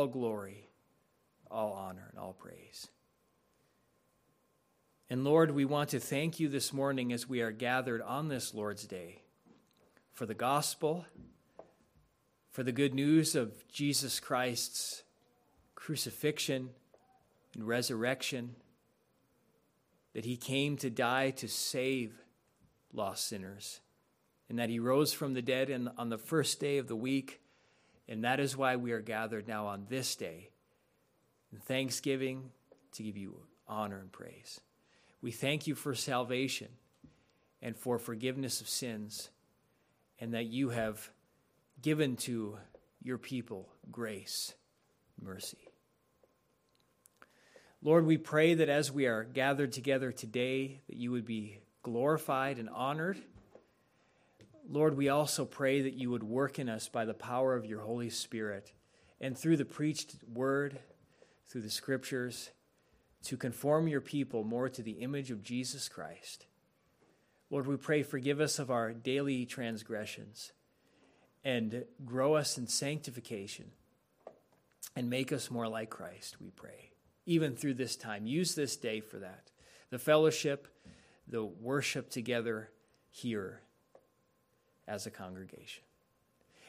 all glory, all honor, and all praise. And Lord, we want to thank you this morning as we are gathered on this Lord's Day for the gospel, for the good news of Jesus Christ's crucifixion and resurrection, that he came to die to save lost sinners, and that he rose from the dead in, on the first day of the week. And that is why we are gathered now on this day in thanksgiving to give you honor and praise. We thank you for salvation and for forgiveness of sins, and that you have given to your people grace, mercy. Lord, we pray that as we are gathered together today, that you would be glorified and honored. Lord, we also pray that you would work in us by the power of your Holy Spirit and through the preached word, through the scriptures, to conform your people more to the image of Jesus Christ. Lord, we pray, forgive us of our daily transgressions and grow us in sanctification and make us more like Christ, we pray even through this time. Use this day for that. The fellowship, the worship together here as a congregation.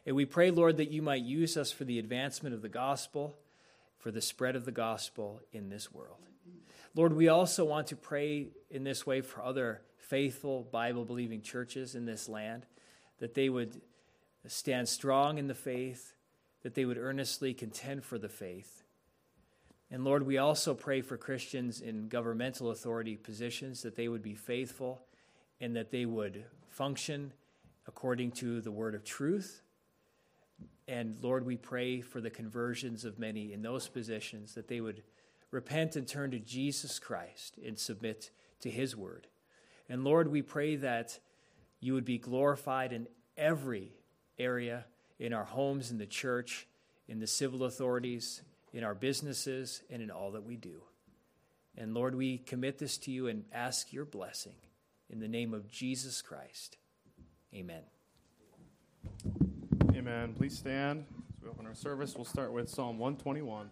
And we pray, Lord, that you might use us for the advancement of the gospel, for the spread of the gospel in this world. Lord, we also want to pray in this way for other faithful, Bible believing churches in this land, that they would stand strong in the faith, that they would earnestly contend for the faith, and Lord, we also pray for Christians in governmental authority positions that they would be faithful and that they would function according to the word of truth. And Lord, we pray for the conversions of many in those positions that they would repent and turn to Jesus Christ and submit to his word. And Lord, we pray that you would be glorified in every area in our homes, in the church, in the civil authorities, in our businesses, and in all that we do. And Lord, we commit this to you and ask your blessing in the name of Jesus Christ. Amen. Amen. Please stand as we open our service. We'll start with Psalm 121.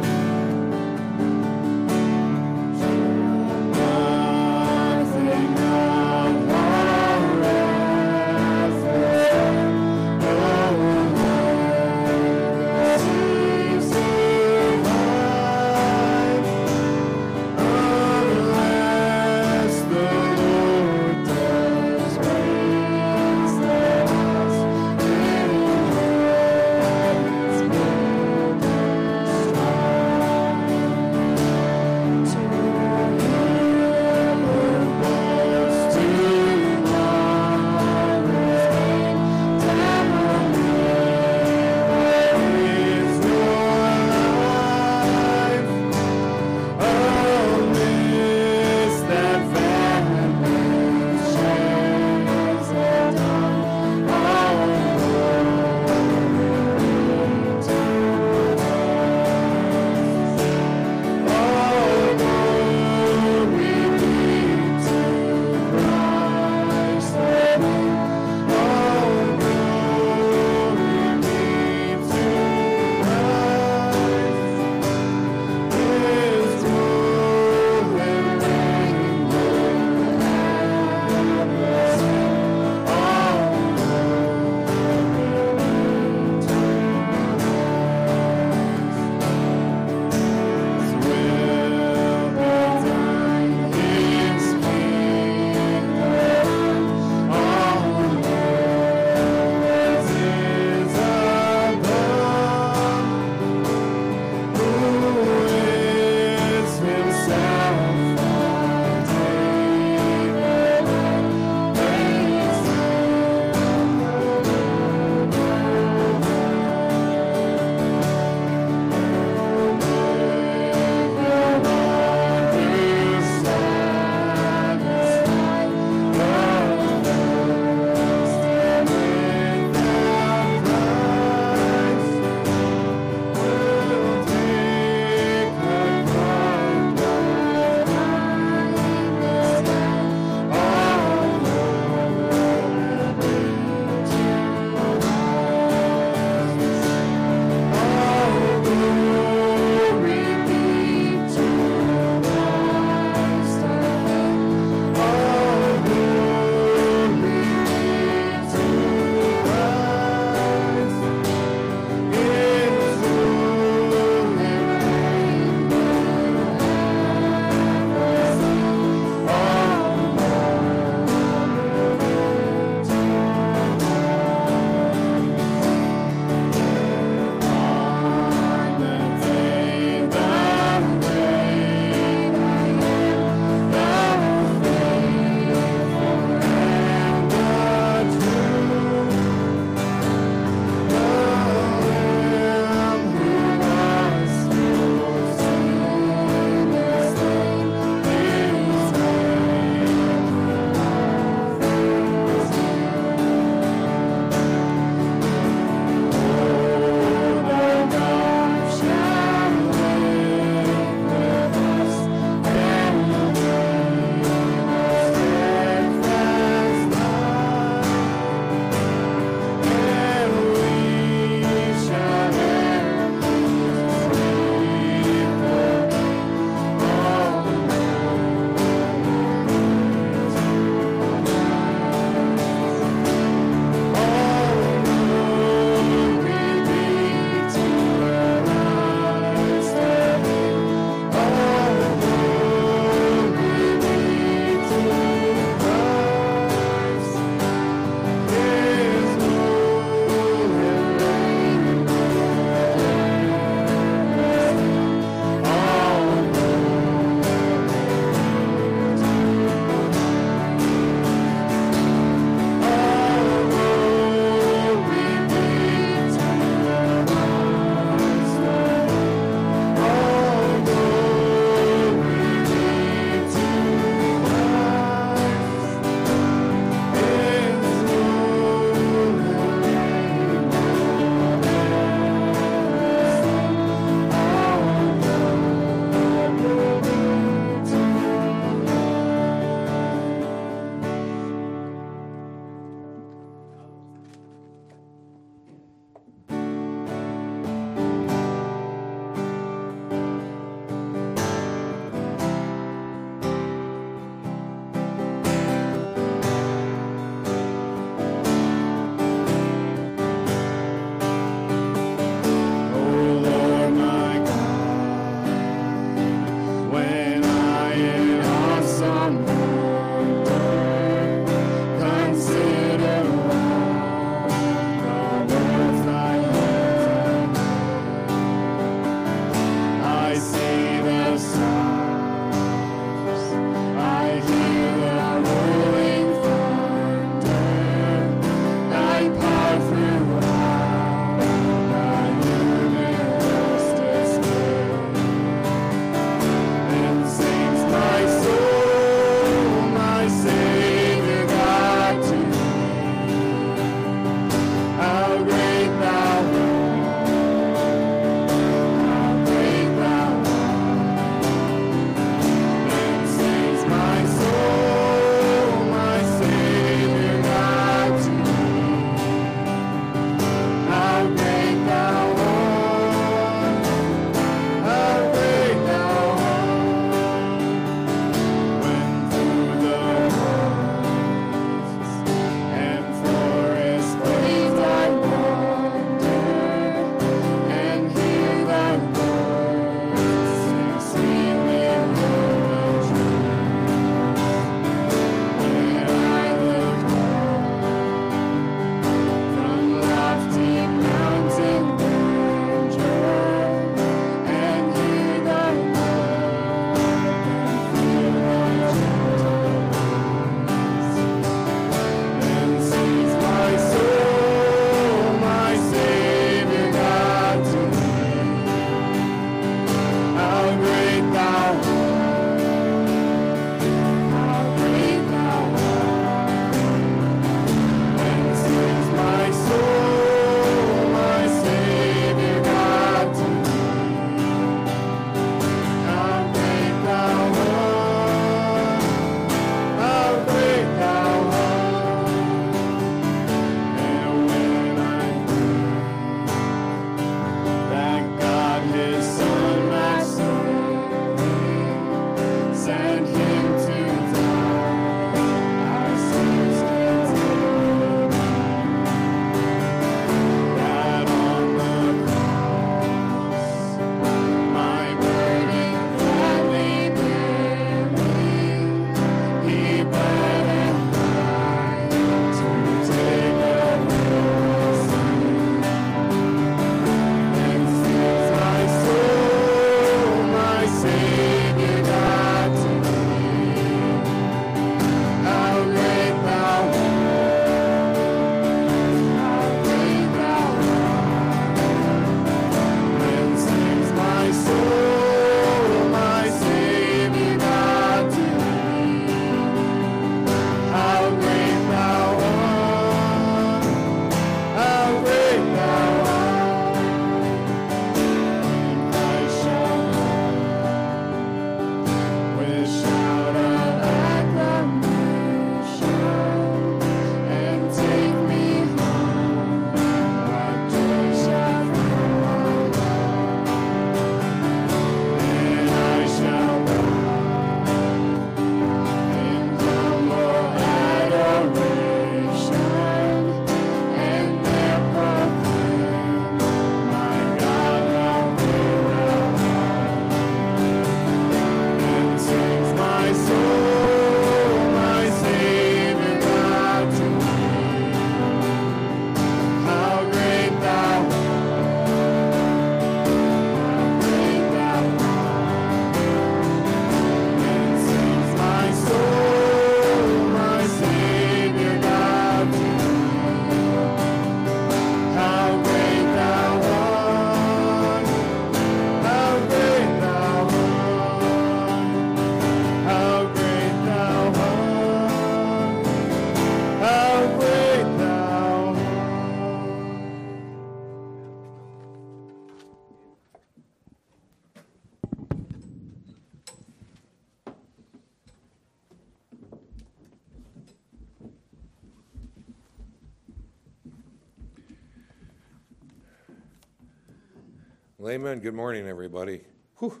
Amen. Good morning, everybody. Whew.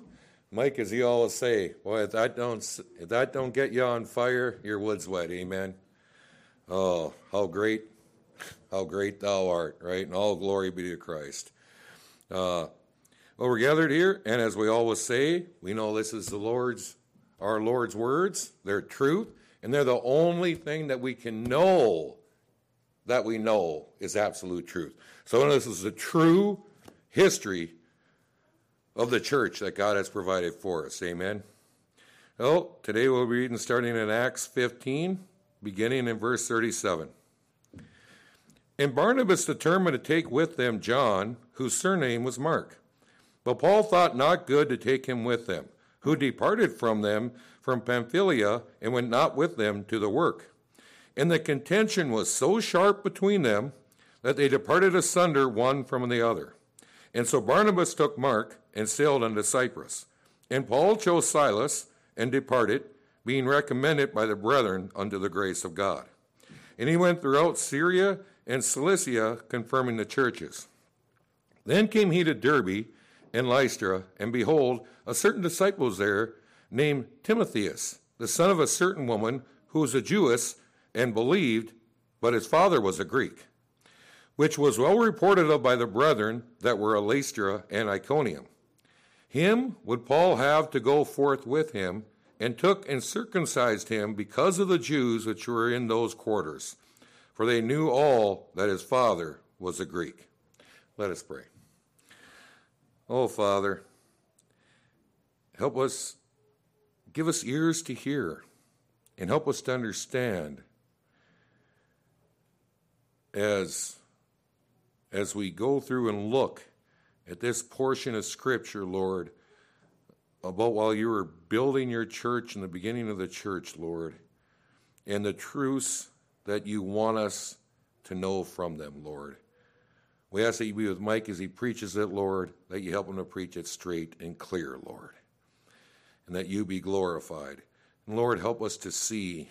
Mike, as he always say, boy, if that don't if that don't get you on fire, your wood's wet. Amen. Oh, how great, how great thou art, right? And all glory be to Christ. Uh, well, we're gathered here, and as we always say, we know this is the Lord's, our Lord's words. They're truth, and they're the only thing that we can know that we know is absolute truth. So this is the true history of the church that God has provided for us. Amen. Well, today we'll be reading starting in Acts 15, beginning in verse 37. And Barnabas determined to take with them John, whose surname was Mark. But Paul thought not good to take him with them, who departed from them from Pamphylia and went not with them to the work. And the contention was so sharp between them that they departed asunder one from the other. And so Barnabas took Mark and sailed unto Cyprus. And Paul chose Silas and departed, being recommended by the brethren unto the grace of God. And he went throughout Syria and Cilicia, confirming the churches. Then came he to Derbe and Lystra, and behold, a certain disciple was there named Timotheus, the son of a certain woman who was a Jewess and believed, but his father was a Greek, which was well reported of by the brethren that were at Lystra and Iconium. Him would Paul have to go forth with him, and took and circumcised him because of the Jews which were in those quarters, for they knew all that his father was a Greek. Let us pray. Oh, Father, help us, give us ears to hear, and help us to understand as, as we go through and look at this portion of Scripture, Lord, about while you were building your church in the beginning of the church, Lord, and the truths that you want us to know from them, Lord. We ask that you be with Mike as he preaches it, Lord, that you help him to preach it straight and clear, Lord, and that you be glorified. And Lord, help us to see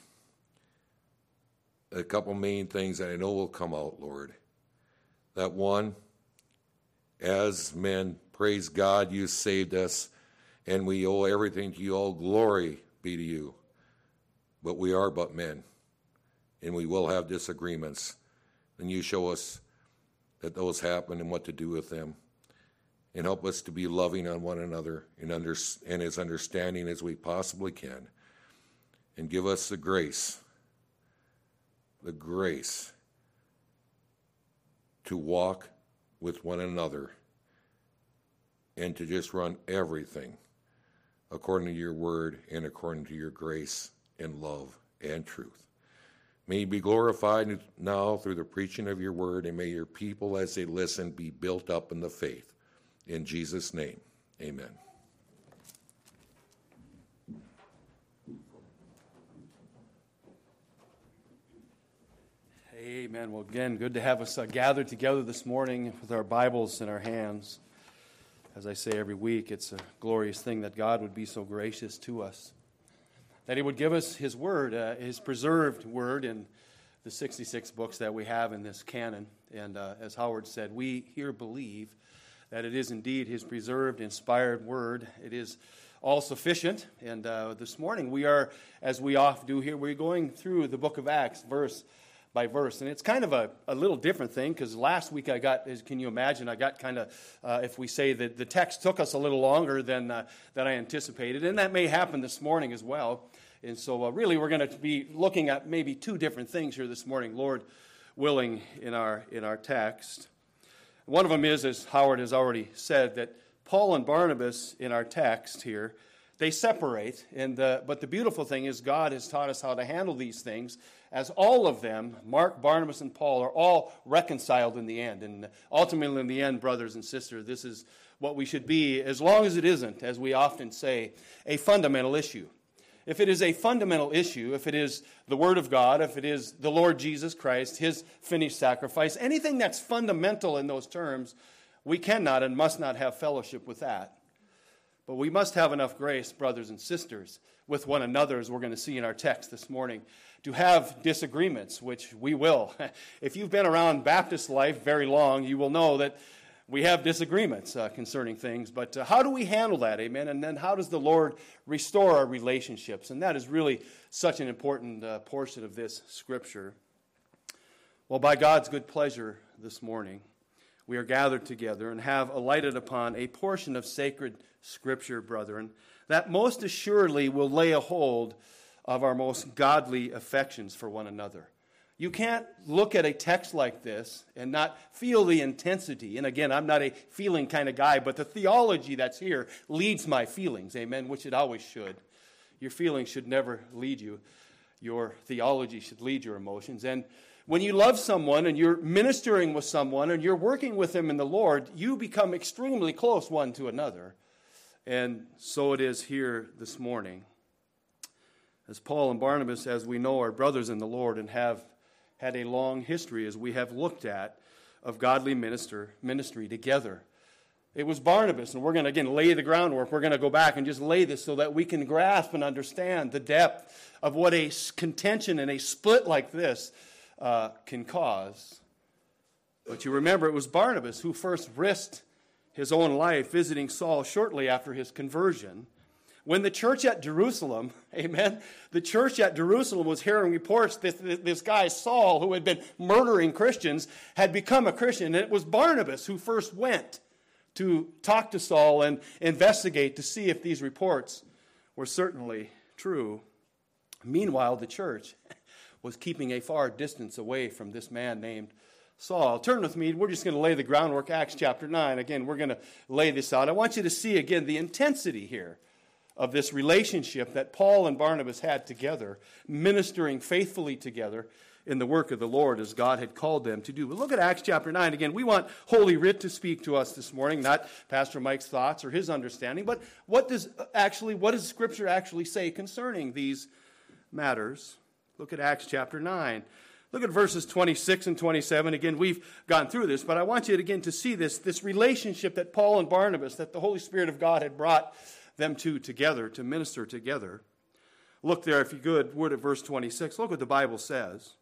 a couple main things that I know will come out, Lord. That one, as men, praise God, you saved us, and we owe everything to you. All glory be to you. But we are but men, and we will have disagreements. And you show us that those happen and what to do with them. And help us to be loving on one another and, under, and as understanding as we possibly can. And give us the grace the grace to walk with one another and to just run everything according to your word and according to your grace and love and truth. May you be glorified now through the preaching of your word, and may your people, as they listen, be built up in the faith. In Jesus' name, amen. Amen. Well, again, good to have us uh, gathered together this morning with our Bibles in our hands. As I say every week, it's a glorious thing that God would be so gracious to us, that He would give us His Word, uh, His preserved Word in the 66 books that we have in this canon. And uh, as Howard said, we here believe that it is indeed His preserved, inspired Word. It is all sufficient. And uh, this morning we are, as we often do here, we're going through the book of Acts, verse by verse. And it's kind of a, a little different thing because last week I got, can you imagine, I got kind of, uh, if we say that the text took us a little longer than, uh, than I anticipated, and that may happen this morning as well. And so, uh, really, we're going to be looking at maybe two different things here this morning, Lord willing, in our, in our text. One of them is, as Howard has already said, that Paul and Barnabas in our text here, they separate. And the, but the beautiful thing is, God has taught us how to handle these things as all of them, Mark, Barnabas, and Paul, are all reconciled in the end. And ultimately, in the end, brothers and sisters, this is what we should be, as long as it isn't, as we often say, a fundamental issue. If it is a fundamental issue, if it is the Word of God, if it is the Lord Jesus Christ, His finished sacrifice, anything that's fundamental in those terms, we cannot and must not have fellowship with that. But we must have enough grace, brothers and sisters, with one another, as we're going to see in our text this morning, to have disagreements, which we will. if you've been around Baptist life very long, you will know that we have disagreements uh, concerning things, but uh, how do we handle that? Amen. And then how does the Lord restore our relationships? And that is really such an important uh, portion of this scripture. Well, by God's good pleasure this morning, we are gathered together and have alighted upon a portion of sacred scripture, brethren, that most assuredly will lay a hold of our most godly affections for one another. You can't look at a text like this and not feel the intensity. And again, I'm not a feeling kind of guy, but the theology that's here leads my feelings, amen, which it always should. Your feelings should never lead you, your theology should lead your emotions. And when you love someone and you're ministering with someone and you're working with them in the Lord, you become extremely close one to another. And so it is here this morning. As Paul and Barnabas, as we know, are brothers in the Lord and have had a long history, as we have looked at, of godly minister ministry together. It was Barnabas, and we're going to again lay the groundwork. We're going to go back and just lay this so that we can grasp and understand the depth of what a contention and a split like this uh, can cause. But you remember, it was Barnabas who first risked his own life visiting Saul shortly after his conversion. When the church at Jerusalem, amen, the church at Jerusalem was hearing reports that this guy Saul, who had been murdering Christians, had become a Christian. And it was Barnabas who first went to talk to Saul and investigate to see if these reports were certainly true. Meanwhile, the church was keeping a far distance away from this man named Saul. Turn with me. We're just going to lay the groundwork, Acts chapter 9. Again, we're going to lay this out. I want you to see again the intensity here of this relationship that Paul and Barnabas had together, ministering faithfully together in the work of the Lord as God had called them to do. But look at Acts chapter 9. Again, we want Holy Writ to speak to us this morning, not Pastor Mike's thoughts or his understanding, but what does actually, what does Scripture actually say concerning these matters? Look at Acts chapter 9. Look at verses 26 and 27. Again, we've gone through this, but I want you again to see this, this relationship that Paul and Barnabas, that the Holy Spirit of God had brought them two together to minister together. Look there, if you could, word at verse 26. Look what the Bible says.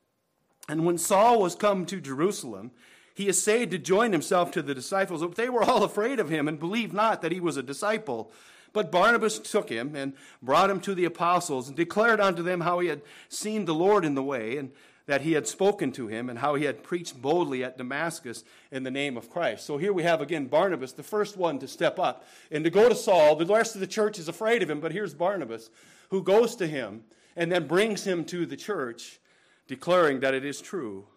And when Saul was come to Jerusalem, he essayed to join himself to the disciples, but they were all afraid of him and believed not that he was a disciple. But Barnabas took him and brought him to the apostles and declared unto them how he had seen the Lord in the way and that he had spoken to him and how he had preached boldly at Damascus in the name of Christ. So here we have again Barnabas, the first one to step up and to go to Saul. The rest of the church is afraid of him, but here's Barnabas who goes to him and then brings him to the church, declaring that it is true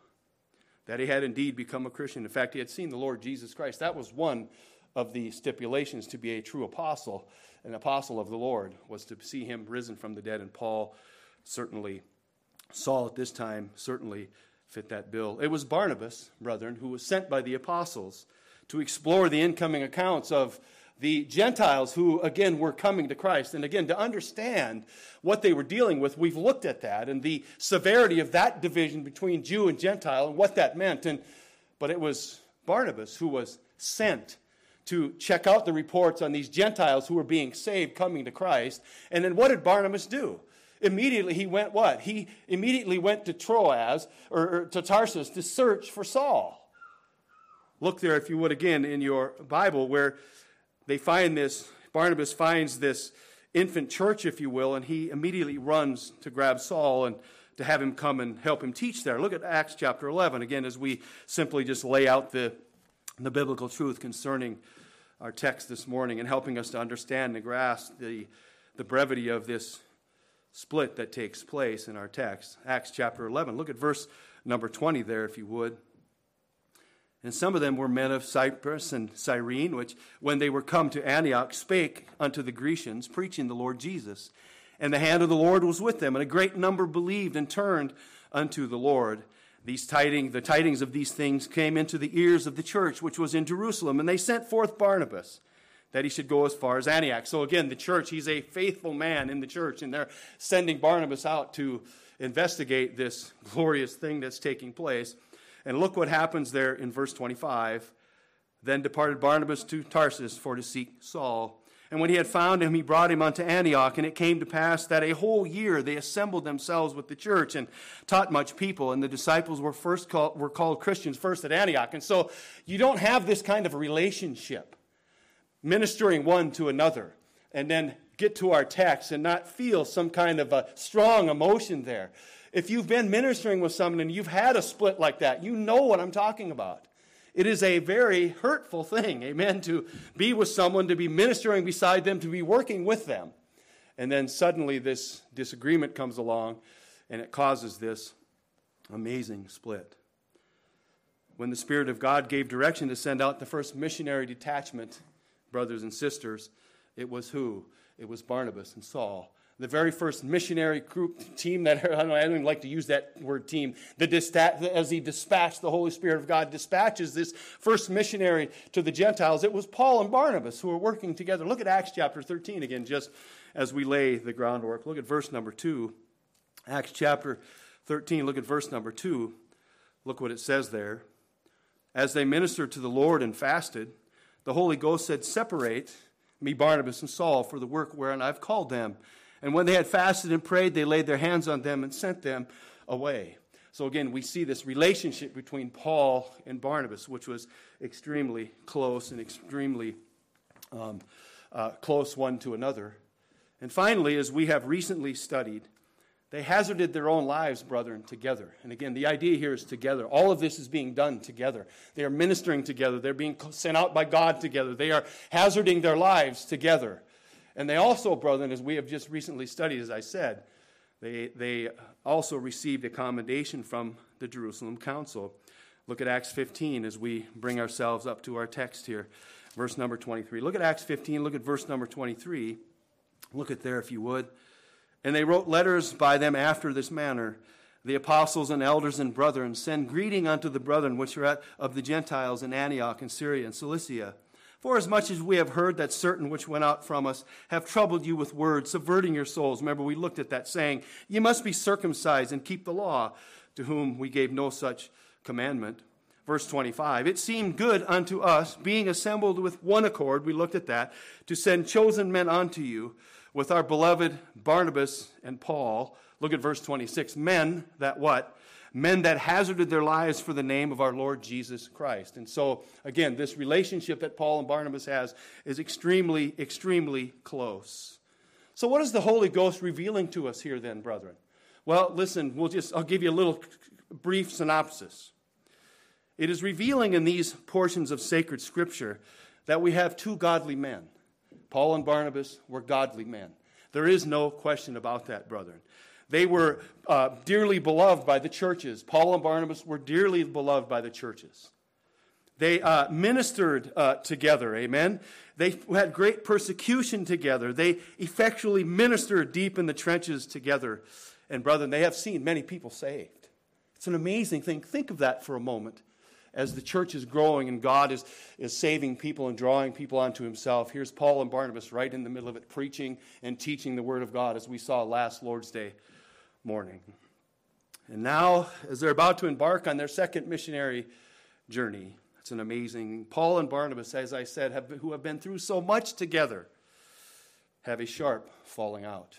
that he had indeed become a Christian. In fact, he had seen the Lord Jesus Christ. That was one of the stipulations to be a true apostle. An apostle of the Lord was to see him risen from the dead, and Paul certainly Saul at this time certainly fit that bill. It was Barnabas, brethren, who was sent by the apostles to explore the incoming accounts of the Gentiles who, again, were coming to Christ. And again, to understand what they were dealing with, we've looked at that and the severity of that division between Jew and Gentile and what that meant. And, but it was Barnabas who was sent to check out the reports on these Gentiles who were being saved, coming to Christ. And then what did Barnabas do? Immediately he went what? He immediately went to Troas or, to Tarsus to search for Saul. Look there, if you would, again in your Bible, where they find this. Barnabas finds this infant church, if you will, and he immediately runs to grab Saul and to have him come and help him teach there. Look at Acts chapter 11, again, as we simply just lay out the, the biblical truth concerning our text this morning and helping us to understand and grasp the, the brevity of this split that takes place in our text. Acts chapter 11. Look at verse number 20 there, if you would. And some of them were men of Cyprus and Cyrene, which, when they were come to Antioch, spake unto the Grecians, preaching the Lord Jesus. And the hand of the Lord was with them, and a great number believed and turned unto the Lord. These tidings, the tidings of these things came into the ears of the church which was in Jerusalem, and they sent forth Barnabas that he should go as far as Antioch. So again, the church, he's a faithful man in the church, and they're sending Barnabas out to investigate this glorious thing that's taking place. And look what happens there in verse 25. Then departed Barnabas to Tarsus for to seek Saul. And when he had found him, he brought him unto Antioch. And it came to pass that a whole year they assembled themselves with the church and taught much people. And the disciples were first called, were called Christians first at Antioch. And so you don't have this kind of relationship, ministering one to another, and then get to our text and not feel some kind of a strong emotion there. If you've been ministering with someone and you've had a split like that, you know what I'm talking about. It is a very hurtful thing, amen, to be with someone, to be ministering beside them, to be working with them. And then suddenly this disagreement comes along and it causes this amazing split. When the Spirit of God gave direction to send out the first missionary detachment, brothers and sisters, it was who? It was Barnabas and Saul the very first missionary group team that I don't, I don't even like to use that word team. The as he dispatched the Holy Spirit of God dispatches this first missionary to the Gentiles. It was Paul and Barnabas who were working together. Look at Acts chapter 13 again, just as we lay the groundwork. Look at verse number two. Acts chapter 13. Look at verse number two. Look what it says there. As they ministered to the Lord and fasted, the Holy Ghost said, "Separate me, Barnabas and Saul, for the work wherein I've called them." And when they had fasted and prayed, they laid their hands on them and sent them away. So again, we see this relationship between Paul and Barnabas, which was extremely close and extremely um, uh, close one to another. And finally, as we have recently studied, they hazarded their own lives, brethren, together. And again, the idea here is together. All of this is being done together. They are ministering together. They're being sent out by God together. They are hazarding their lives together. And they also, brethren, as we have just recently studied, as I said, they, they also received a commendation from the Jerusalem Council. Look at Acts 15 as we bring ourselves up to our text here, verse number 23. Look at Acts 15, look at verse number 23. Look at there, if you would. And they wrote letters by them after this manner. The apostles and elders and brethren send greeting unto the brethren which are at, of the Gentiles in Antioch and Syria and Cilicia for as much as we have heard that certain which went out from us have troubled you with words, subverting your souls. Remember, we looked at that saying, You must be circumcised and keep the law, to whom we gave no such commandment. Verse 25, it seemed good unto us, being assembled with one accord, we looked at that, to send chosen men unto you with our beloved Barnabas and Paul. Look at verse 26, men that what? men that hazarded their lives for the name of our Lord Jesus Christ. And so, again, this relationship that Paul and Barnabas has is extremely, extremely close. So, what is the Holy Ghost revealing to us here, then, brethren? Well, listen, we'll just, I'll give you a little brief synopsis. It is revealing in these portions of sacred scripture that we have two godly men. Paul and Barnabas were godly men. There is no question about that, brethren. They were uh, dearly beloved by the churches. Paul and Barnabas were dearly beloved by the churches. They uh, ministered uh, together, amen. They had great persecution together. They effectually ministered deep in the trenches together. And, brethren, they have seen many people saved. It's an amazing thing. Think of that for a moment. As the church is growing and God is, is saving people and drawing people onto Himself, here's Paul and Barnabas right in the middle of it, preaching and teaching the Word of God, as we saw last Lord's Day morning. And now, as they're about to embark on their second missionary journey, it's an amazing. Paul and Barnabas, as I said, have, who have been through so much together, have a sharp falling out,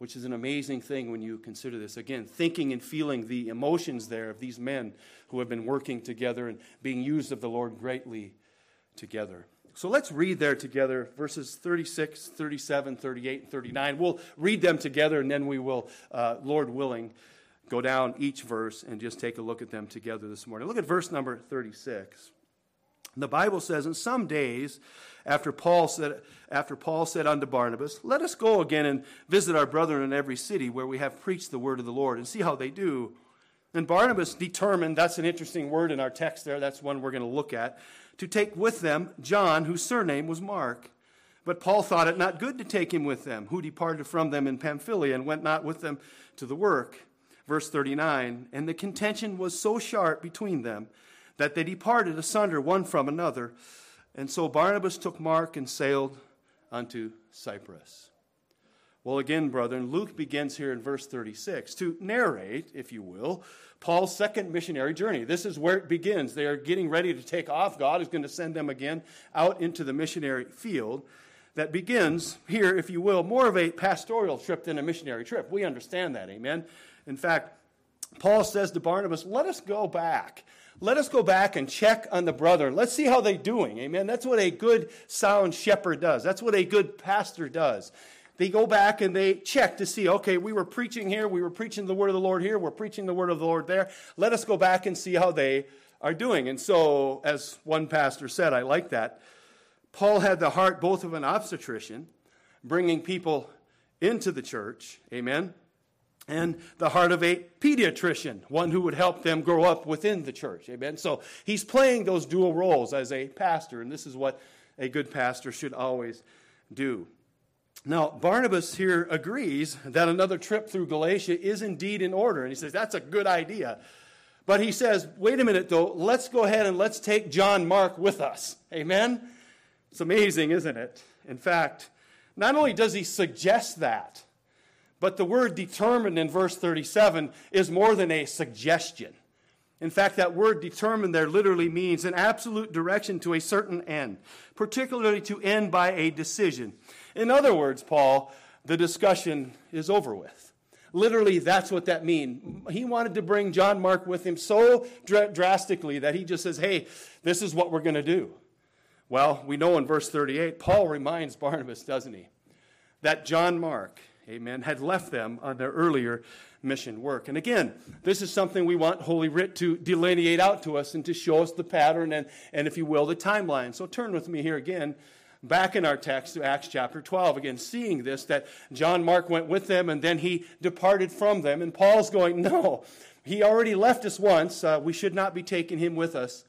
which is an amazing thing when you consider this. Again, thinking and feeling the emotions there of these men who have been working together and being used of the Lord greatly together. So let's read there together verses 36, 37, 38, and 39. We'll read them together and then we will, uh, Lord willing, go down each verse and just take a look at them together this morning. Look at verse number 36. The Bible says, In some days, after Paul said, after Paul said unto Barnabas, Let us go again and visit our brethren in every city where we have preached the word of the Lord and see how they do. And Barnabas determined, that's an interesting word in our text there, that's one we're going to look at to take with them John, whose surname was Mark. But Paul thought it not good to take him with them, who departed from them in Pamphylia and went not with them to the work. Verse 39 And the contention was so sharp between them that they departed asunder one from another. And so Barnabas took Mark and sailed unto Cyprus. Well, again, brethren, Luke begins here in verse 36 to narrate, if you will, Paul's second missionary journey. This is where it begins. They are getting ready to take off. God is going to send them again out into the missionary field. that begins here, if you will, more of a pastoral trip than a missionary trip. We understand that, amen? In fact, Paul says to Barnabas, let us go back. Let us go back and check on the brethren. Let's see how they're doing. Amen. That's what a good, sound shepherd does. That's what a good pastor does. They go back and they check to see, okay, we were preaching here, we were preaching the word of the Lord here, we're preaching the word of the Lord there. Let us go back and see how they are doing. And so, as one pastor said, I like that. Paul had the heart both of an obstetrician, bringing people into the church, amen, and the heart of a pediatrician, one who would help them grow up within the church. Amen. So he's playing those dual roles as a pastor, and this is what a good pastor should always do. Now, Barnabas here agrees that another trip through Galatia is indeed in order, and he says that's a good idea. But he says, wait a minute though, let's go ahead and let's take John Mark with us. Amen? It's amazing, isn't it? In fact, not only does he suggest that, but the word determined in verse 37 is more than a suggestion. In fact, that word determined there literally means an absolute direction to a certain end, particularly to end by a decision. In other words, Paul, the discussion is over with. Literally, that's what that means. He wanted to bring John Mark with him so dr- drastically that he just says, hey, this is what we're going to do. Well, we know in verse 38, Paul reminds Barnabas, doesn't he, that John Mark amen, had left them on their earlier mission work. And again, this is something we want Holy Writ to delineate out to us and to show us the pattern and, and if you will, the timeline. So turn with me here again back in our text to Acts chapter 12. Again, seeing this, that John Mark went with them and then he departed from them. And Paul's going, No, he already left us once. Uh, we should not be taking him with us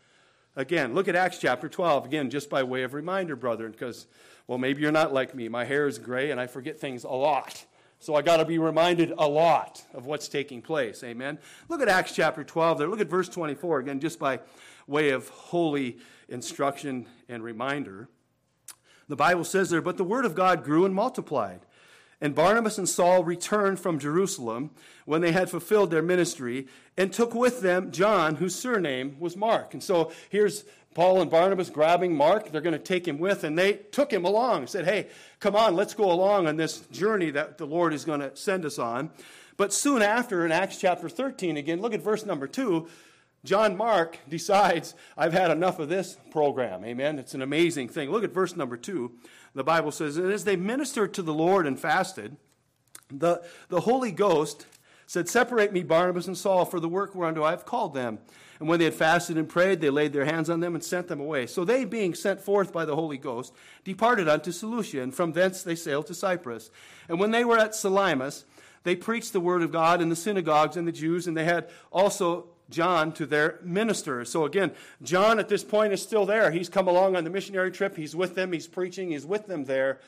again. Look at Acts chapter 12. Again, just by way of reminder, brethren, because, well, maybe you're not like me. My hair is gray and I forget things a lot. So I got to be reminded a lot of what's taking place. Amen. Look at Acts chapter 12 there. Look at verse 24 again, just by way of holy instruction and reminder. The Bible says there, but the word of God grew and multiplied. And Barnabas and Saul returned from Jerusalem when they had fulfilled their ministry and took with them John, whose surname was Mark. And so here's Paul and Barnabas grabbing Mark. They're going to take him with, and they took him along. Said, Hey, come on, let's go along on this journey that the Lord is going to send us on. But soon after, in Acts chapter 13, again, look at verse number 2. John Mark decides, I've had enough of this program. Amen. It's an amazing thing. Look at verse number 2. The Bible says, And as they ministered to the Lord and fasted, the, the Holy Ghost said, Separate me, Barnabas and Saul, for the work whereunto I have called them. And when they had fasted and prayed, they laid their hands on them and sent them away. So they, being sent forth by the Holy Ghost, departed unto Seleucia, and from thence they sailed to Cyprus. And when they were at Salamis, they preached the word of God in the synagogues and the Jews, and they had also John to their ministers. So again, John at this point is still there. He's come along on the missionary trip. He's with them. He's preaching. He's with them there.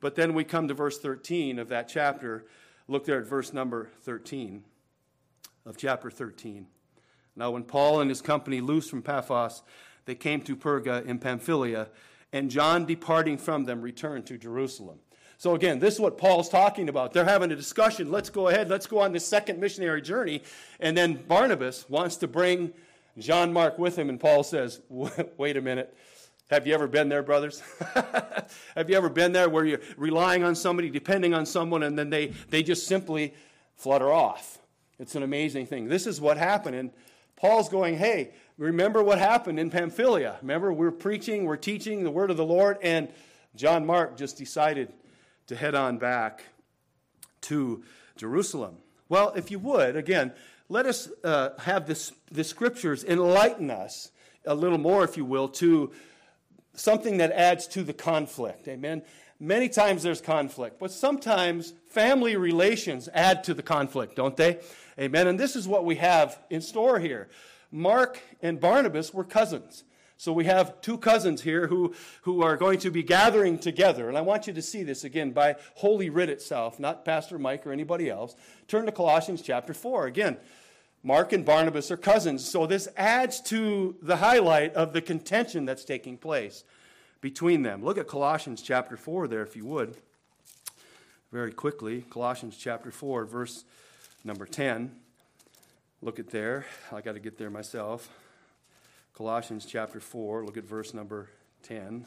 But then we come to verse 13 of that chapter. Look there at verse number 13 of chapter 13. Now, when Paul and his company loosed from Paphos, they came to Perga in Pamphylia, and John, departing from them, returned to Jerusalem. So, again, this is what Paul's talking about. They're having a discussion. Let's go ahead, let's go on this second missionary journey. And then Barnabas wants to bring John Mark with him, and Paul says, Wait a minute. Have you ever been there, brothers? Have you ever been there where you're relying on somebody, depending on someone, and then they, they just simply flutter off? It's an amazing thing. This is what happened. And Paul's going, hey, remember what happened in Pamphylia. Remember, we're preaching, we're teaching the word of the Lord, and John Mark just decided to head on back to Jerusalem. Well, if you would, again, let us uh, have this, the scriptures enlighten us a little more, if you will, to something that adds to the conflict. Amen. Many times there's conflict, but sometimes family relations add to the conflict, don't they? Amen. And this is what we have in store here. Mark and Barnabas were cousins. So we have two cousins here who, who are going to be gathering together. And I want you to see this again by Holy Writ itself, not Pastor Mike or anybody else. Turn to Colossians chapter 4. Again, Mark and Barnabas are cousins. So this adds to the highlight of the contention that's taking place between them. Look at Colossians chapter 4 there, if you would, very quickly. Colossians chapter 4, verse number 10. Look at there. I got to get there myself. Colossians chapter 4, look at verse number 10.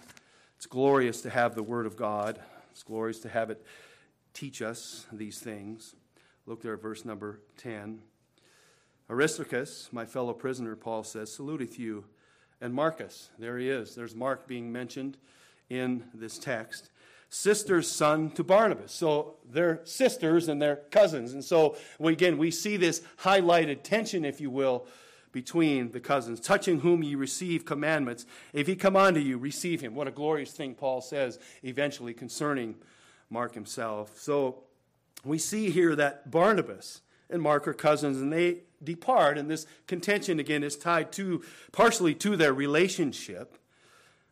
It's glorious to have the Word of God. It's glorious to have it teach us these things. Look there at verse number 10. Aristarchus, my fellow prisoner, Paul says, saluteth you. And Marcus, there he is. There's Mark being mentioned in this text. Sister's son to Barnabas. So they're sisters and they're cousins. And so, again, we see this highlighted tension, if you will, between the cousins. Touching whom ye receive commandments. If he come unto you, receive him. What a glorious thing Paul says eventually concerning Mark himself. So we see here that Barnabas and Mark are cousins, and they depart, and this contention again is tied to partially to their relationship.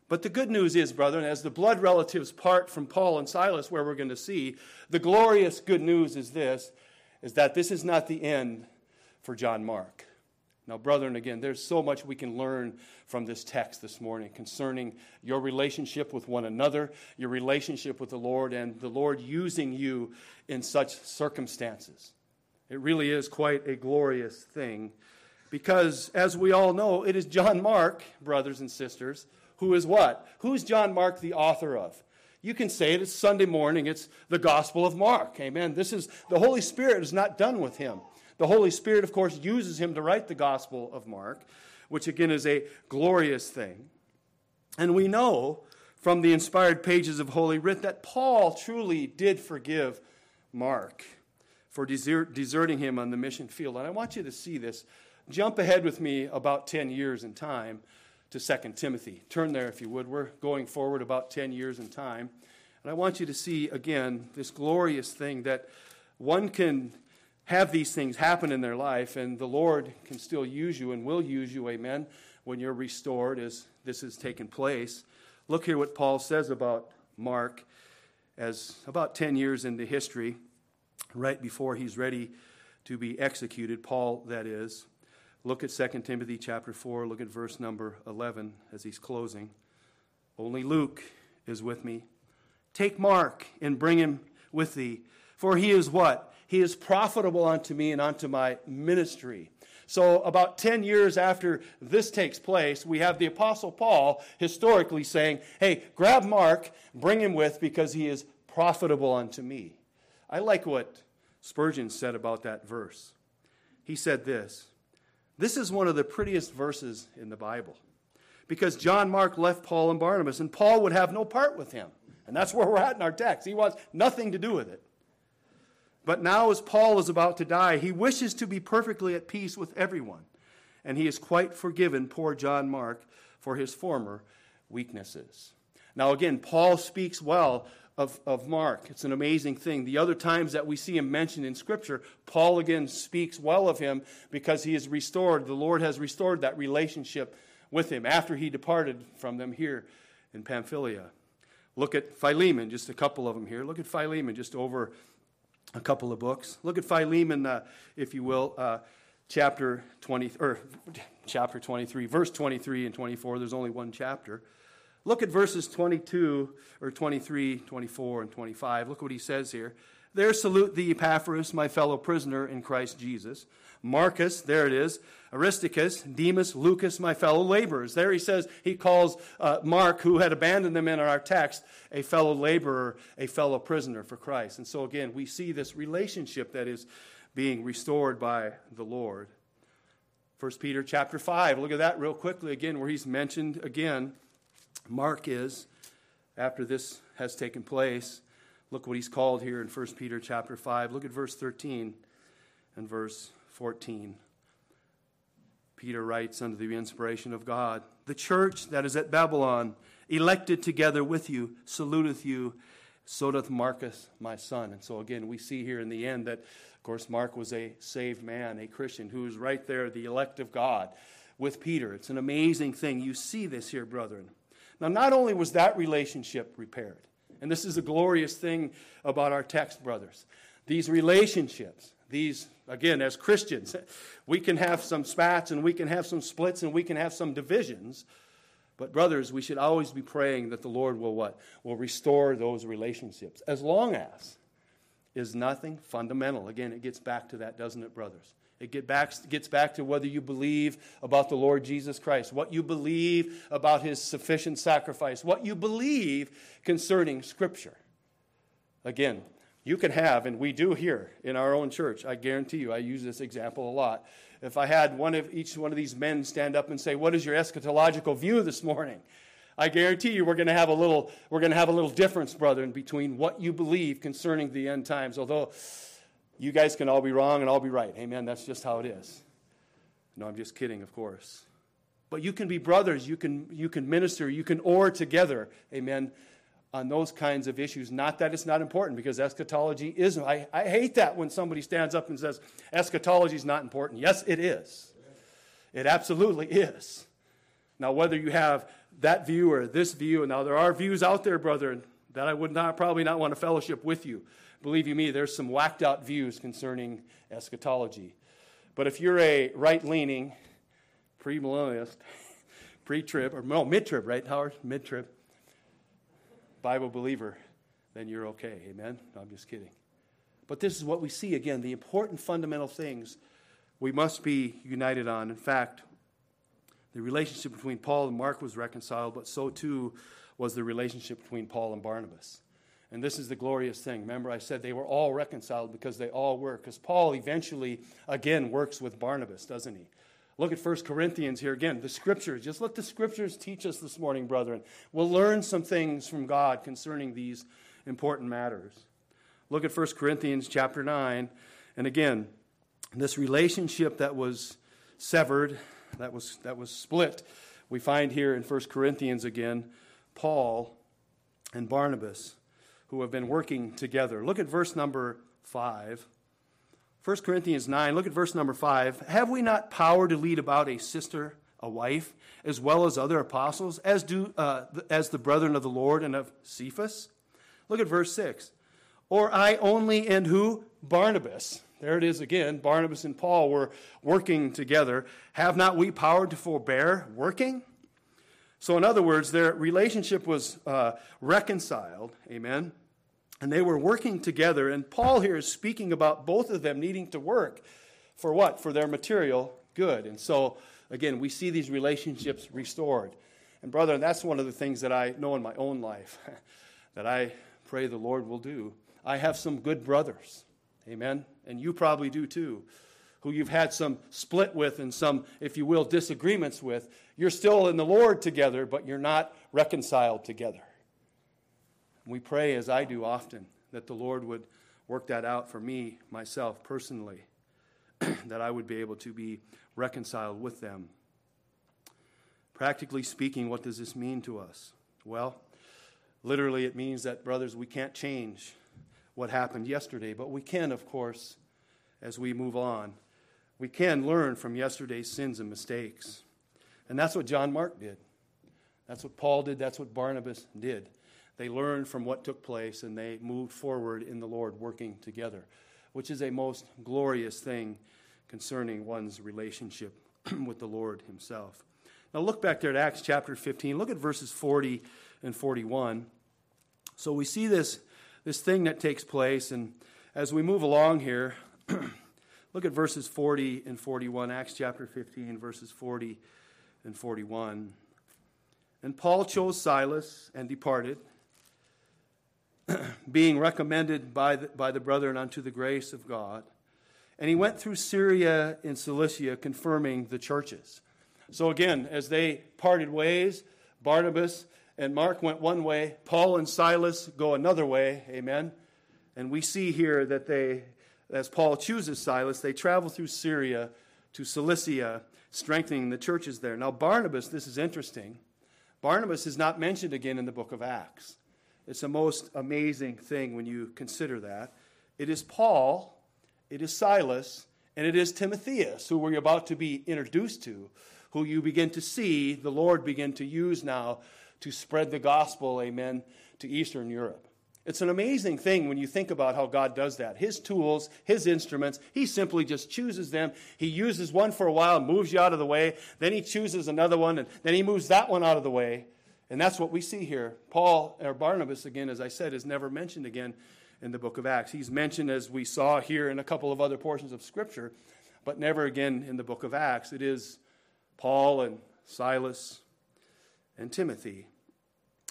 But the good news is, brethren, as the blood relatives part from Paul and Silas, where we're going to see, the glorious good news is this is that this is not the end for John Mark. Now, brethren, again, there's so much we can learn from this text this morning concerning your relationship with one another, your relationship with the Lord, and the Lord using you in such circumstances. It really is quite a glorious thing because, as we all know, it is John Mark, brothers and sisters, who is what? Who's John Mark the author of? You can say it, it's Sunday morning, it's the Gospel of Mark. Amen. This is the Holy Spirit is not done with him. The Holy Spirit, of course, uses him to write the Gospel of Mark, which again is a glorious thing. And we know from the inspired pages of Holy Writ that Paul truly did forgive Mark for desert, deserting him on the mission field. And I want you to see this. Jump ahead with me about 10 years in time to 2 Timothy. Turn there if you would. We're going forward about 10 years in time. And I want you to see again this glorious thing that one can have these things happen in their life, and the Lord can still use you and will use you, amen, when you're restored as this has taken place. Look here what Paul says about Mark as about 10 years into history, right before he's ready to be executed, Paul, that is. Look at 2 Timothy chapter 4, look at verse number 11 as he's closing. Only Luke is with me. Take Mark and bring him with thee, for he is what? He is profitable unto me and unto my ministry. So, about 10 years after this takes place, we have the Apostle Paul historically saying, Hey, grab Mark, bring him with, because he is profitable unto me. I like what Spurgeon said about that verse. He said this this is one of the prettiest verses in the Bible because John Mark left Paul and Barnabas, and Paul would have no part with him. And that's where we're at in our text. He wants nothing to do with it. But now, as Paul is about to die, he wishes to be perfectly at peace with everyone. And he is quite forgiven poor John Mark for his former weaknesses. Now, again, Paul speaks well of, of Mark. It's an amazing thing. The other times that we see him mentioned in Scripture, Paul again speaks well of him because he is restored. The Lord has restored that relationship with him after he departed from them here in Pamphylia. Look at Philemon, just a couple of them here. Look at Philemon, just over a couple of books. Look at Philemon, uh, if you will, uh, chapter 20, or chapter 23, verse 23 and 24. There's only one chapter. Look at verses 22 or 23, 24, and 25. Look what he says here. There salute thee, Epaphras, my fellow prisoner in Christ Jesus. Marcus, there it is. Aristarchus, Demas, Lucas, my fellow laborers. There he says, he calls uh, Mark, who had abandoned them in our text, a fellow laborer, a fellow prisoner for Christ. And so again, we see this relationship that is being restored by the Lord. 1 Peter chapter 5, look at that real quickly again, where he's mentioned again Mark is, after this has taken place, look what he's called here in 1 Peter chapter 5. Look at verse 13 and verse 14. Peter writes under the inspiration of God The church that is at Babylon, elected together with you, saluteth you. So doth Marcus, my son. And so, again, we see here in the end that, of course, Mark was a saved man, a Christian, who is right there, the elect of God, with Peter. It's an amazing thing. You see this here, brethren. Now, not only was that relationship repaired, and this is a glorious thing about our text, brothers, these relationships, these, again, as Christians, we can have some spats and we can have some splits and we can have some divisions. But, brothers, we should always be praying that the Lord will what? Will restore those relationships. As long as is nothing fundamental. Again, it gets back to that, doesn't it, brothers? It get back, gets back to whether you believe about the Lord Jesus Christ, what you believe about his sufficient sacrifice, what you believe concerning Scripture. Again, you can have, and we do here in our own church, I guarantee you, I use this example a lot. If I had one of each one of these men stand up and say, What is your eschatological view this morning? I guarantee you we're going to have a little we're going to have a little difference, brethren, between what you believe concerning the end times. Although you guys can all be wrong and all be right. Amen. That's just how it is. No, I'm just kidding, of course. But you can be brothers, you can you can minister, you can oar together. Amen. On those kinds of issues. Not that it's not important, because eschatology is. I, I hate that when somebody stands up and says, eschatology is not important. Yes, it is. It absolutely is. Now, whether you have that view or this view, now there are views out there, brethren, that I would not probably not want to fellowship with you. Believe you me, there's some whacked out views concerning eschatology. But if you're a right leaning, premillennialist, pre trib, or no, mid trib, right, Howard? Mid trib, Bible believer, then you're okay. Amen? No, I'm just kidding. But this is what we see again the important fundamental things we must be united on. In fact, the relationship between Paul and Mark was reconciled, but so too was the relationship between Paul and Barnabas. And this is the glorious thing. Remember, I said they were all reconciled because they all were. Because Paul eventually, again, works with Barnabas, doesn't he? Look at 1 Corinthians here again. The scriptures. Just let the scriptures teach us this morning, brethren. We'll learn some things from God concerning these important matters. Look at 1 Corinthians chapter 9. And again, this relationship that was severed, that was, that was split, we find here in 1 Corinthians again, Paul and Barnabas who have been working together. Look at verse number 5. 1 Corinthians 9, look at verse number 5. Have we not power to lead about a sister, a wife, as well as other apostles, as do uh, as the brethren of the Lord and of Cephas? Look at verse 6. Or I only and who? Barnabas. There it is again. Barnabas and Paul were working together. Have not we power to forbear working? So, in other words, their relationship was uh, reconciled. Amen. And they were working together. And Paul here is speaking about both of them needing to work for what? For their material good. And so, again, we see these relationships restored. And, brother, that's one of the things that I know in my own life that I pray the Lord will do. I have some good brothers. Amen. And you probably do too who you've had some split with and some, if you will, disagreements with, you're still in the Lord together, but you're not reconciled together. We pray, as I do often, that the Lord would work that out for me, myself, personally, that I would be able to be reconciled with them. Practically speaking, what does this mean to us? Well, literally, it means that, brothers, we can't change what happened yesterday, but we can, of course, as we move on we can learn from yesterday's sins and mistakes. And that's what John Mark did. That's what Paul did. That's what Barnabas did. They learned from what took place and they moved forward in the Lord working together, which is a most glorious thing concerning one's relationship with the Lord Himself. Now, look back there at Acts chapter 15. Look at verses 40 and 41. So we see this, this thing that takes place, and as we move along here, Look at verses 40 and 41, Acts chapter 15, verses 40 and 41. And Paul chose Silas and departed, being recommended by the, by the brethren unto the grace of God. And he went through Syria and Cilicia, confirming the churches. So again, as they parted ways, Barnabas and Mark went one way, Paul and Silas go another way. Amen. And we see here that they as Paul chooses Silas, they travel through Syria to Cilicia, strengthening the churches there. Now, Barnabas, this is interesting. Barnabas is not mentioned again in the book of Acts. It's a most amazing thing when you consider that. It is Paul, it is Silas, and it is Timotheus, who we're about to be introduced to, who you begin to see the Lord begin to use now to spread the gospel, amen, to Eastern Europe. It's an amazing thing when you think about how God does that. His tools, his instruments, he simply just chooses them. He uses one for a while, moves you out of the way, then he chooses another one, and then he moves that one out of the way. And that's what we see here. Paul, or Barnabas, again, as I said, is never mentioned again in the book of Acts. He's mentioned, as we saw here in a couple of other portions of Scripture, but never again in the book of Acts. It is Paul and Silas and Timothy.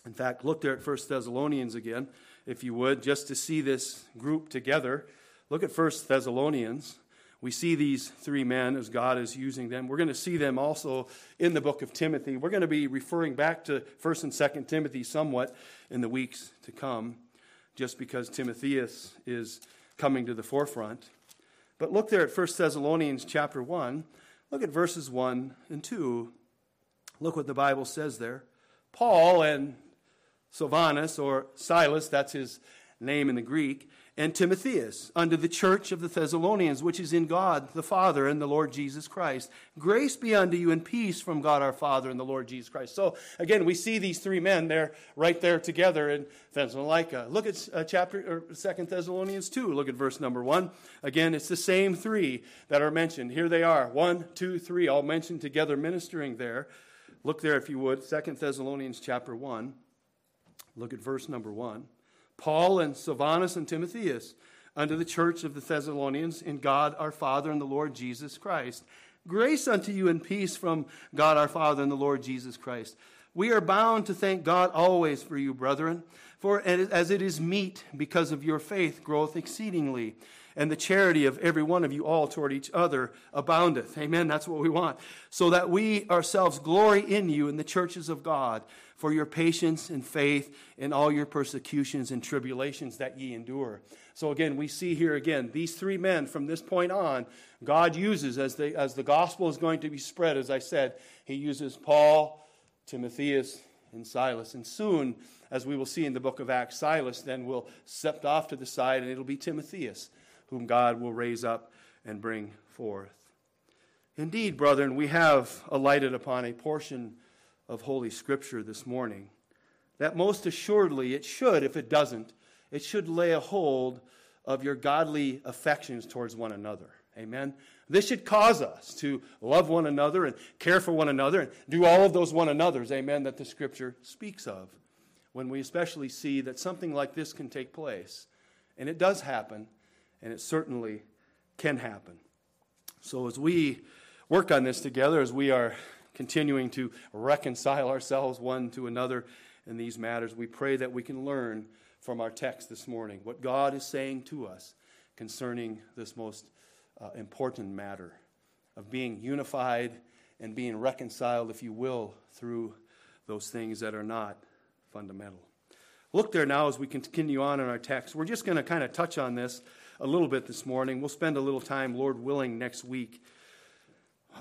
In fact, look there at 1 Thessalonians again, if you would, just to see this group together. Look at 1 Thessalonians. We see these three men as God is using them. We're going to see them also in the book of Timothy. We're going to be referring back to 1st and 2nd Timothy somewhat in the weeks to come, just because Timotheus is coming to the forefront. But look there at 1 Thessalonians chapter 1. Look at verses 1 and 2. Look what the Bible says there. Paul and Silvanus, or Silas, that's his name in the Greek, and Timotheus, unto the church of the Thessalonians, which is in God the Father and the Lord Jesus Christ. Grace be unto you and peace from God our Father and the Lord Jesus Christ. So, again, we see these three men there, right there together in Thessalonica. Look at uh, chapter, or Second Thessalonians 2. Look at verse number 1. Again, it's the same three that are mentioned. Here they are. One, two, three, all mentioned together, ministering there. Look there, if you would, Second Thessalonians chapter 1. Look at verse number 1. Paul and Silvanus and Timotheus, unto the church of the Thessalonians, in God our Father and the Lord Jesus Christ. Grace unto you and peace from God our Father and the Lord Jesus Christ. We are bound to thank God always for you, brethren, for as it is meet, because of your faith groweth exceedingly, and the charity of every one of you all toward each other aboundeth. Amen. That's what we want. So that we ourselves glory in you in the churches of God for your patience and faith in all your persecutions and tribulations that ye endure. So again, we see here again, these three men from this point on, God uses as, they, as the gospel is going to be spread, as I said, he uses Paul, Timotheus, and Silas. And soon, as we will see in the book of Acts, Silas then will step off to the side, and it'll be Timotheus, whom God will raise up and bring forth. Indeed, brethren, we have alighted upon a portion of Holy Scripture this morning, that most assuredly it should, if it doesn't, it should lay a hold of your godly affections towards one another. Amen. This should cause us to love one another and care for one another and do all of those one another's, amen, that the Scripture speaks of. When we especially see that something like this can take place. And it does happen, and it certainly can happen. So as we work on this together, as we are continuing to reconcile ourselves one to another in these matters. We pray that we can learn from our text this morning what God is saying to us concerning this most uh, important matter of being unified and being reconciled, if you will, through those things that are not fundamental. Look there now as we continue on in our text. We're just going to kind of touch on this a little bit this morning. We'll spend a little time, Lord willing, next week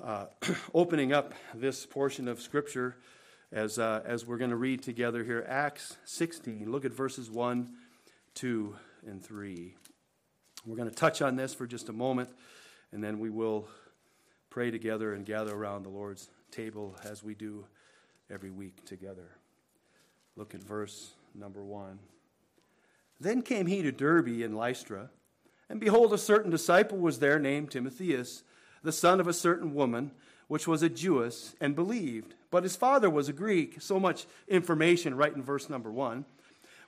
uh, opening up this portion of Scripture as, uh, as we're going to read together here. Acts 16. Look at verses 1, 2, and 3. We're going to touch on this for just a moment, and then we will pray together and gather around the Lord's table as we do every week together. Look at verse number 1. Then came he to Derbe and Lystra, and behold, a certain disciple was there named Timotheus the son of a certain woman, which was a Jewess, and believed. But his father was a Greek. So much information right in verse number one,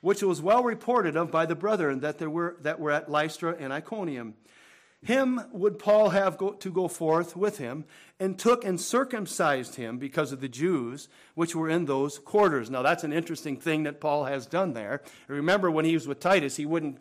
which was well reported of by the brethren that, there were, that were at Lystra and Iconium. Him would Paul have go, to go forth with him, and took and circumcised him because of the Jews which were in those quarters. Now, that's an interesting thing that Paul has done there. Remember, when he was with Titus, he, wouldn't,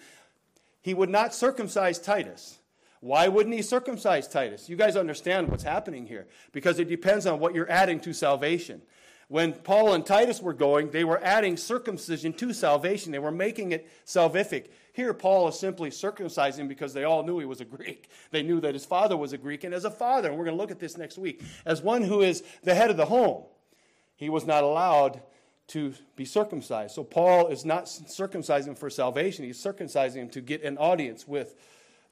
he would not circumcise Titus. Why wouldn't he circumcise Titus? You guys understand what's happening here because it depends on what you're adding to salvation. When Paul and Titus were going, they were adding circumcision to salvation. They were making it salvific. Here, Paul is simply circumcising because they all knew he was a Greek. They knew that his father was a Greek. And as a father, and we're going to look at this next week, as one who is the head of the home, he was not allowed to be circumcised. So Paul is not circumcising for salvation, he's circumcising him to get an audience with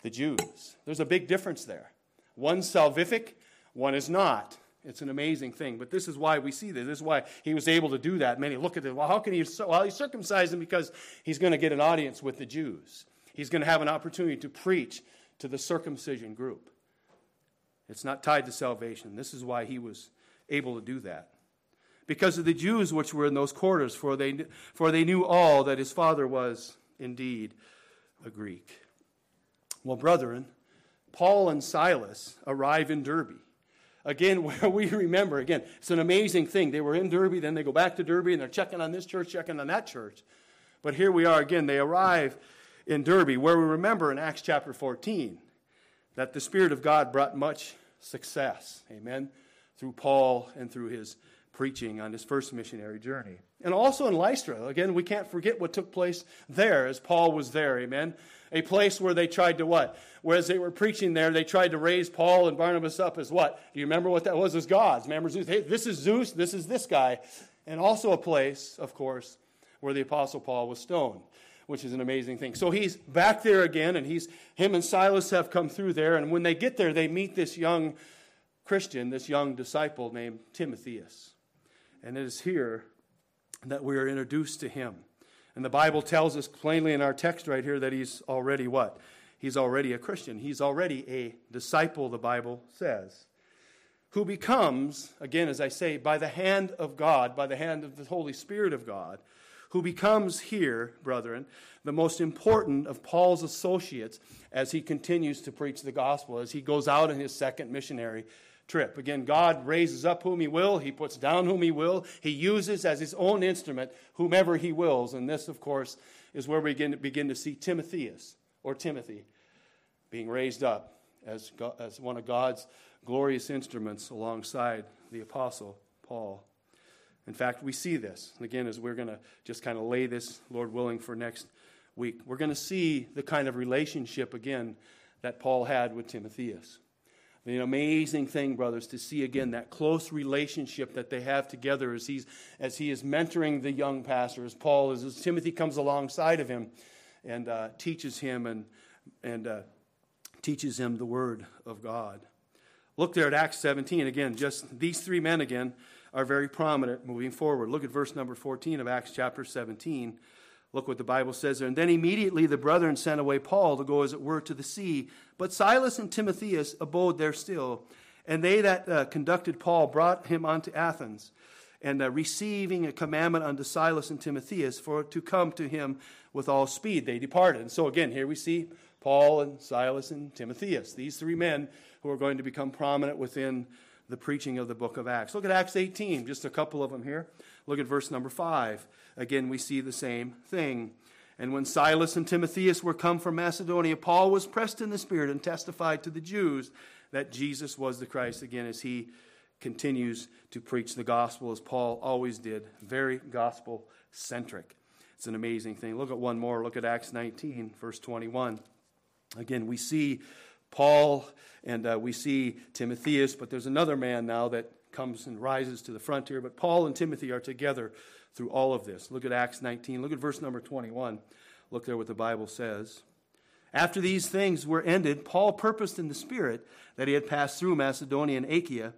the Jews. There's a big difference there. One's salvific, one is not. It's an amazing thing. But this is why we see this. This is why he was able to do that. Many look at it. Well, how can he? Well, he circumcised because he's going to get an audience with the Jews. He's going to have an opportunity to preach to the circumcision group. It's not tied to salvation. This is why he was able to do that. Because of the Jews which were in those quarters, for they, for they knew all that his father was indeed a Greek. Well, brethren, Paul and Silas arrive in Derbe. Again, where we remember, again, it's an amazing thing. They were in Derbe, then they go back to Derbe, and they're checking on this church, checking on that church. But here we are again. They arrive in Derbe, where we remember in Acts chapter 14 that the Spirit of God brought much success. Amen. Through Paul and through his preaching on his first missionary journey. And also in Lystra, again, we can't forget what took place there as Paul was there. Amen. A place where they tried to what? Whereas they were preaching there, they tried to raise Paul and Barnabas up as what? Do you remember what that was? As gods. Remember Zeus? Hey, this is Zeus, this is this guy. And also a place, of course, where the Apostle Paul was stoned which is an amazing thing. So he's back there again, and he's him and Silas have come through there, and when they get there, they meet this young Christian, this young disciple named Timotheus. And it is here that we are introduced to him. And the Bible tells us plainly in our text right here that he's already what? He's already a Christian. He's already a disciple, the Bible says. Who becomes, again, as I say, by the hand of God, by the hand of the Holy Spirit of God, who becomes here, brethren, the most important of Paul's associates as he continues to preach the gospel, as he goes out in his second missionary trip. Again, God raises up whom he will, he puts down whom he will, he uses as his own instrument whomever he wills. And this, of course, is where we begin to, begin to see Timotheus, or Timothy, being raised up as, as one of God's glorious instruments alongside the apostle Paul. In fact, we see this. again, as we're going to just kind of lay this, Lord willing, for next week, we're going to see the kind of relationship again that Paul had with Timotheus. The amazing thing, brothers, to see again that close relationship that they have together as, he's, as he is mentoring the young pastor, as Paul is, as Timothy comes alongside of him and uh, teaches him and, and uh, teaches him the word of God. Look there at Acts 17 again, just these three men again are very prominent moving forward. Look at verse number 14 of Acts chapter 17. Look what the Bible says there. And then immediately the brethren sent away Paul to go, as it were, to the sea. But Silas and Timotheus abode there still. And they that uh, conducted Paul brought him unto Athens, and uh, receiving a commandment unto Silas and Timotheus for to come to him with all speed, they departed. And so again, here we see Paul and Silas and Timotheus, these three men who are going to become prominent within the preaching of the book of Acts. Look at Acts 18, just a couple of them here. Look at verse number 5. Again, we see the same thing. And when Silas and Timotheus were come from Macedonia, Paul was pressed in the Spirit and testified to the Jews that Jesus was the Christ, again, as he continues to preach the gospel, as Paul always did, very gospel centric. It's an amazing thing. Look at one more. Look at Acts 19, verse 21. Again, we see Paul and uh, we see Timotheus, but there's another man now that comes and rises to the front here. But Paul and Timothy are together through all of this. Look at Acts 19. Look at verse number 21. Look there what the Bible says. After these things were ended, Paul purposed in the Spirit that he had passed through Macedonia and Achaia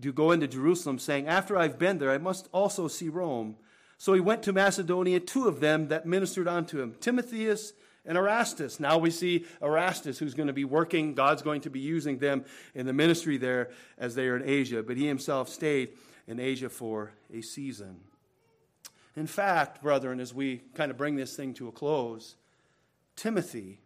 to go into Jerusalem, saying, After I've been there, I must also see Rome. So he went to Macedonia, two of them that ministered unto him, Timotheus and Erastus. Now we see Erastus, who's going to be working. God's going to be using them in the ministry there as they are in Asia. But he himself stayed in Asia for a season. In fact, brethren, as we kind of bring this thing to a close, Timothy,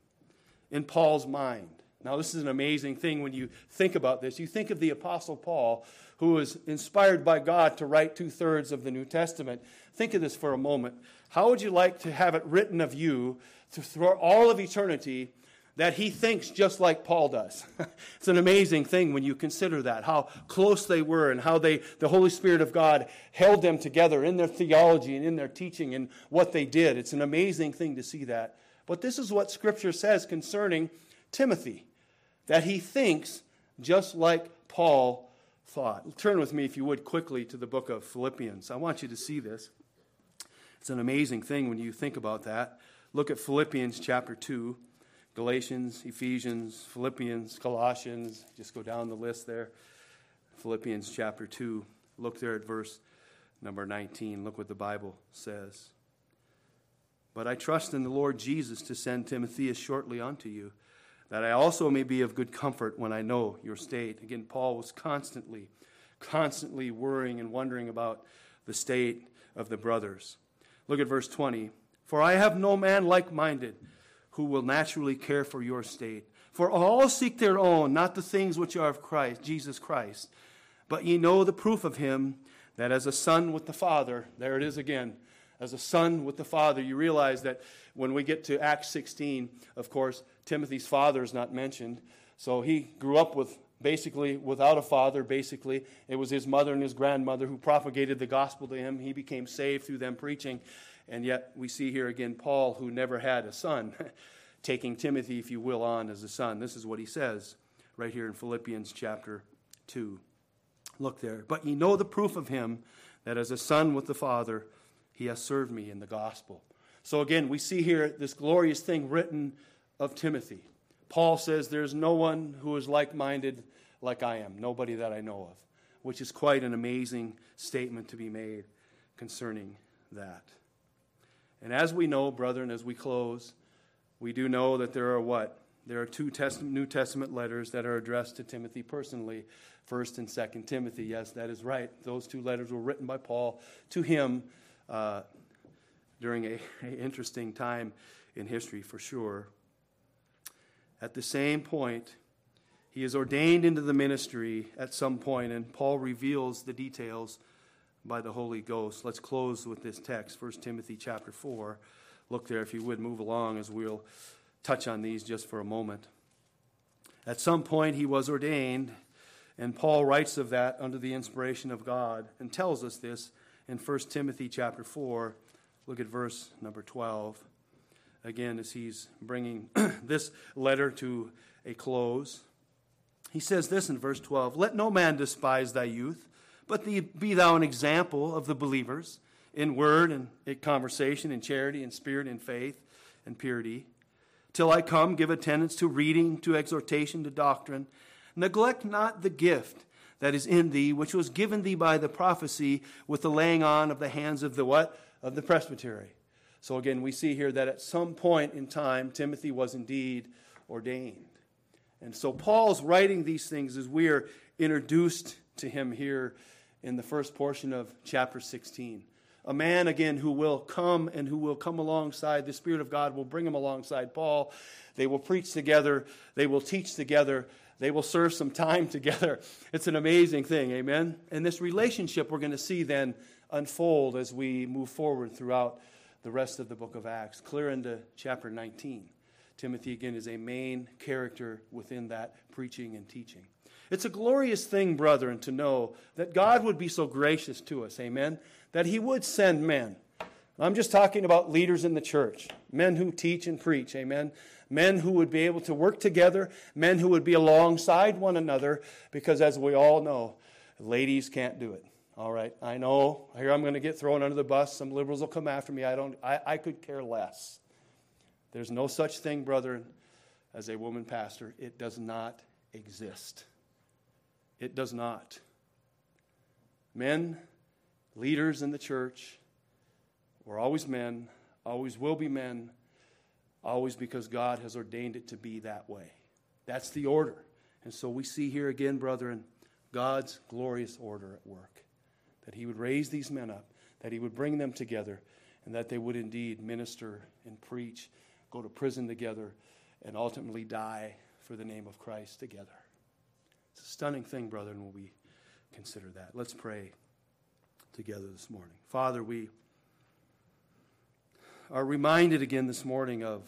in Paul's mind, now this is an amazing thing when you think about this. You think of the Apostle Paul, who was inspired by God to write two thirds of the New Testament. Think of this for a moment. How would you like to have it written of you throughout all of eternity that he thinks just like Paul does. it's an amazing thing when you consider that, how close they were and how they, the Holy Spirit of God held them together in their theology and in their teaching and what they did. It's an amazing thing to see that. But this is what Scripture says concerning Timothy, that he thinks just like Paul thought. Turn with me, if you would, quickly to the book of Philippians. I want you to see this. It's an amazing thing when you think about that. Look at Philippians chapter 2, Galatians, Ephesians, Philippians, Colossians. Just go down the list there. Philippians chapter 2. Look there at verse number 19. Look what the Bible says. But I trust in the Lord Jesus to send Timotheus shortly unto you, that I also may be of good comfort when I know your state. Again, Paul was constantly, constantly worrying and wondering about the state of the brothers. Look at verse 20. For I have no man like minded who will naturally care for your state. For all seek their own, not the things which are of Christ, Jesus Christ. But ye know the proof of him, that as a son with the Father, there it is again, as a son with the Father, you realize that when we get to Acts 16, of course, Timothy's father is not mentioned. So he grew up with basically without a father, basically. It was his mother and his grandmother who propagated the gospel to him. He became saved through them preaching. And yet we see here again Paul, who never had a son, taking Timothy, if you will, on as a son. This is what he says right here in Philippians chapter 2. Look there. But ye know the proof of him that as a son with the Father, he has served me in the gospel. So again, we see here this glorious thing written of Timothy. Paul says, There's no one who is like minded like I am, nobody that I know of, which is quite an amazing statement to be made concerning that. And as we know, brethren, as we close, we do know that there are what? There are two New Testament letters that are addressed to Timothy personally, 1st and 2nd Timothy. Yes, that is right. Those two letters were written by Paul to him uh, during a, a interesting time in history, for sure. At the same point, he is ordained into the ministry at some point, and Paul reveals the details by the Holy Ghost. Let's close with this text, 1 Timothy chapter 4. Look there, if you would, move along as we'll touch on these just for a moment. At some point, he was ordained, and Paul writes of that under the inspiration of God and tells us this in 1 Timothy chapter 4. Look at verse number 12. Again, as he's bringing this letter to a close, he says this in verse 12 Let no man despise thy youth, but be thou an example of the believers in word and in conversation, in charity, in spirit, in faith, and purity. Till I come, give attendance to reading, to exhortation, to doctrine. Neglect not the gift that is in thee, which was given thee by the prophecy with the laying on of the hands of the what? Of the presbytery. So again, we see here that at some point in time, Timothy was indeed ordained. And so Paul's writing these things as we are introduced to him here in the first portion of chapter 16. A man, again, who will come and who will come alongside, the Spirit of God will bring him alongside Paul. They will preach together, they will teach together, they will serve some time together. It's an amazing thing, amen? And this relationship we're going to see then unfold as we move forward throughout the rest of the book of Acts, clear into chapter 19. Timothy, again, is a main character within that preaching and teaching. It's a glorious thing, brethren, to know that God would be so gracious to us, amen, that He would send men. I'm just talking about leaders in the church, men who teach and preach, amen men who would be able to work together, men who would be alongside one another, because as we all know, ladies can't do it. All right, I know here I'm going to get thrown under the bus. Some liberals will come after me. I don't. I, I could care less. There's no such thing, brethren, as a woman pastor. It does not exist. It does not. Men, leaders in the church, we're always men, always will be men, always because God has ordained it to be that way. That's the order. And so we see here again, brethren, God's glorious order at work. That He would raise these men up, that He would bring them together, and that they would indeed minister and preach, go to prison together, and ultimately die for the name of Christ together. It's a stunning thing, brethren, when we consider that. Let's pray together this morning. Father, we are reminded again this morning of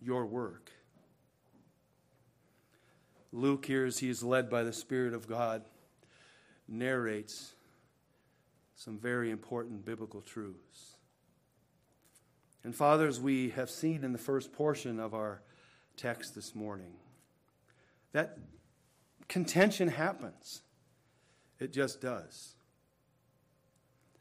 your work. Luke, here as he is led by the Spirit of God, narrates some very important biblical truths. And, fathers, we have seen in the first portion of our text this morning that contention happens. It just does.